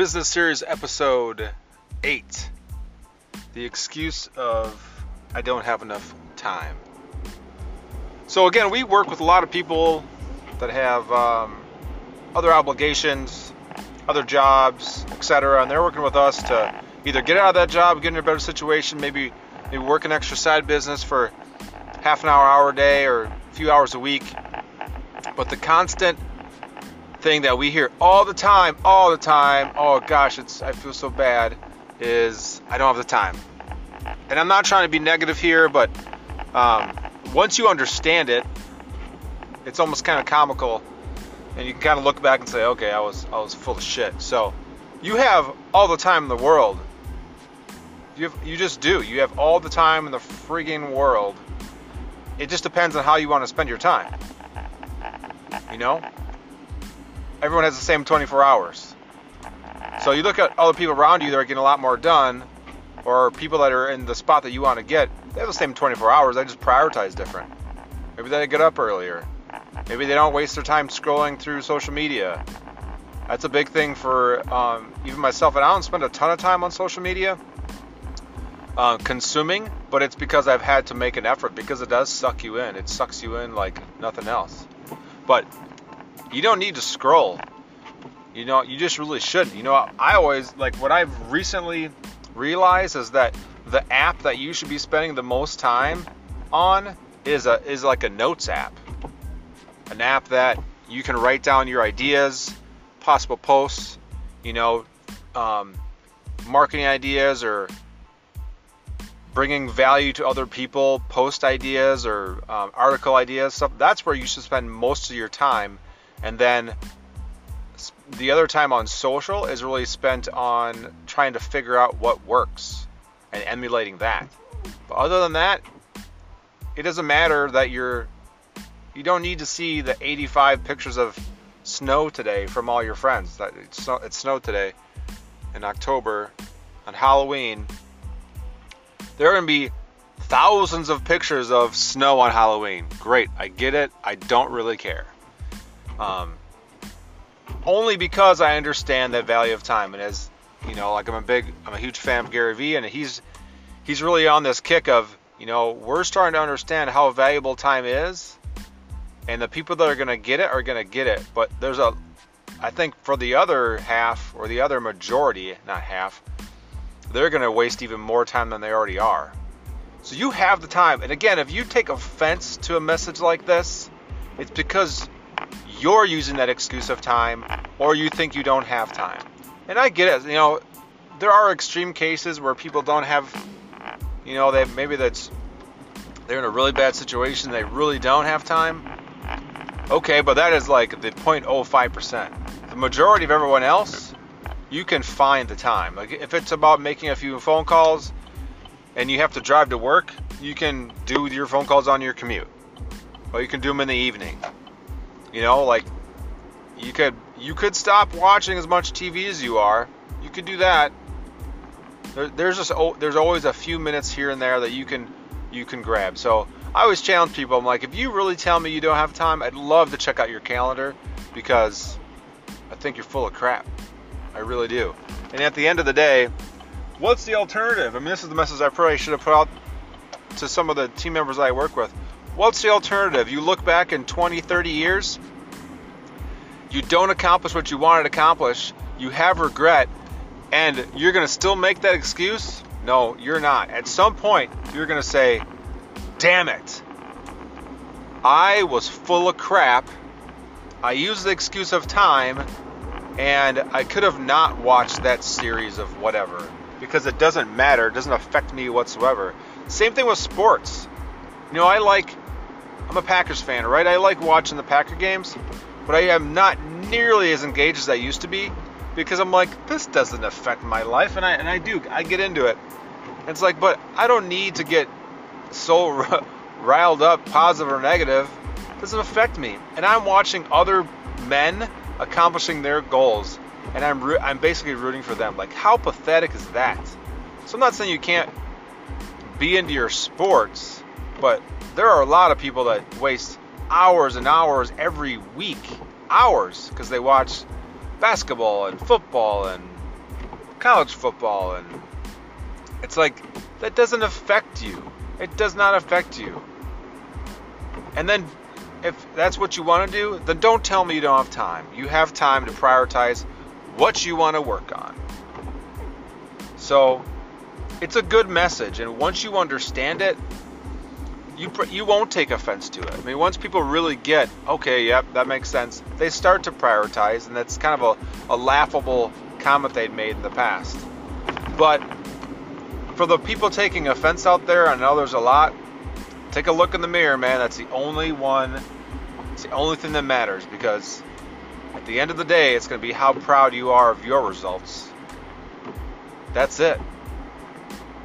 Business Series Episode 8 The Excuse of I Don't Have Enough Time. So, again, we work with a lot of people that have um, other obligations, other jobs, etc., and they're working with us to either get out of that job, get in a better situation, maybe, maybe work an extra side business for half an hour, hour a day, or a few hours a week. But the constant thing that we hear all the time, all the time, oh gosh, it's I feel so bad, is I don't have the time. And I'm not trying to be negative here, but um, once you understand it, it's almost kind of comical, and you can kind of look back and say, okay, I was I was full of shit. So you have all the time in the world. You have, you just do. You have all the time in the frigging world. It just depends on how you want to spend your time. You know? Everyone has the same 24 hours. So you look at other people around you that are getting a lot more done, or people that are in the spot that you want to get, they have the same 24 hours. They just prioritize different. Maybe they get up earlier. Maybe they don't waste their time scrolling through social media. That's a big thing for um, even myself. And I don't spend a ton of time on social media uh, consuming, but it's because I've had to make an effort because it does suck you in. It sucks you in like nothing else. But you don't need to scroll. You know, you just really shouldn't. You know, I always like what I've recently realized is that the app that you should be spending the most time on is a is like a notes app. An app that you can write down your ideas, possible posts, you know, um, marketing ideas or bringing value to other people, post ideas or um, article ideas, stuff. That's where you should spend most of your time and then the other time on social is really spent on trying to figure out what works and emulating that. But other than that, it doesn't matter that you're you don't need to see the 85 pictures of snow today from all your friends. That it snowed today in October on Halloween. There are going to be thousands of pictures of snow on Halloween. Great, I get it. I don't really care. Um, only because I understand the value of time, and as you know, like I'm a big, I'm a huge fan of Gary Vee, and he's he's really on this kick of, you know, we're starting to understand how valuable time is, and the people that are going to get it are going to get it. But there's a, I think for the other half or the other majority, not half, they're going to waste even more time than they already are. So you have the time, and again, if you take offense to a message like this, it's because you're using that excuse of time or you think you don't have time. And I get it, you know, there are extreme cases where people don't have you know, they maybe that's they're in a really bad situation, they really don't have time. Okay, but that is like the 0.05%. The majority of everyone else, you can find the time. Like if it's about making a few phone calls and you have to drive to work, you can do your phone calls on your commute. Or you can do them in the evening. You know, like you could you could stop watching as much TV as you are. You could do that. There, there's just oh, there's always a few minutes here and there that you can you can grab. So I always challenge people. I'm like, if you really tell me you don't have time, I'd love to check out your calendar because I think you're full of crap. I really do. And at the end of the day, what's the alternative? I mean, this is the message I probably should have put out to some of the team members I work with. What's the alternative? You look back in 20, 30 years, you don't accomplish what you wanted to accomplish, you have regret, and you're going to still make that excuse? No, you're not. At some point, you're going to say, damn it. I was full of crap. I used the excuse of time, and I could have not watched that series of whatever because it doesn't matter. It doesn't affect me whatsoever. Same thing with sports. You know, I like I'm a Packers fan, right? I like watching the Packer games, but I am not nearly as engaged as I used to be because I'm like, this doesn't affect my life, and I and I do. I get into it. It's like, but I don't need to get so riled up, positive or negative. It doesn't affect me, and I'm watching other men accomplishing their goals, and I'm I'm basically rooting for them. Like, how pathetic is that? So I'm not saying you can't be into your sports, but there are a lot of people that waste hours and hours every week, hours, because they watch basketball and football and college football and it's like that doesn't affect you. It does not affect you. And then if that's what you want to do, then don't tell me you don't have time. You have time to prioritize what you want to work on. So, it's a good message and once you understand it, you you won't take offense to it. I mean, once people really get, okay, yep, that makes sense. They start to prioritize and that's kind of a, a laughable comment they'd made in the past. But for the people taking offense out there, I know there's a lot. Take a look in the mirror, man. That's the only one. It's the only thing that matters because at the end of the day, it's going to be how proud you are of your results. That's it.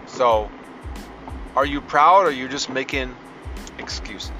So, are you proud or are you just making excuses?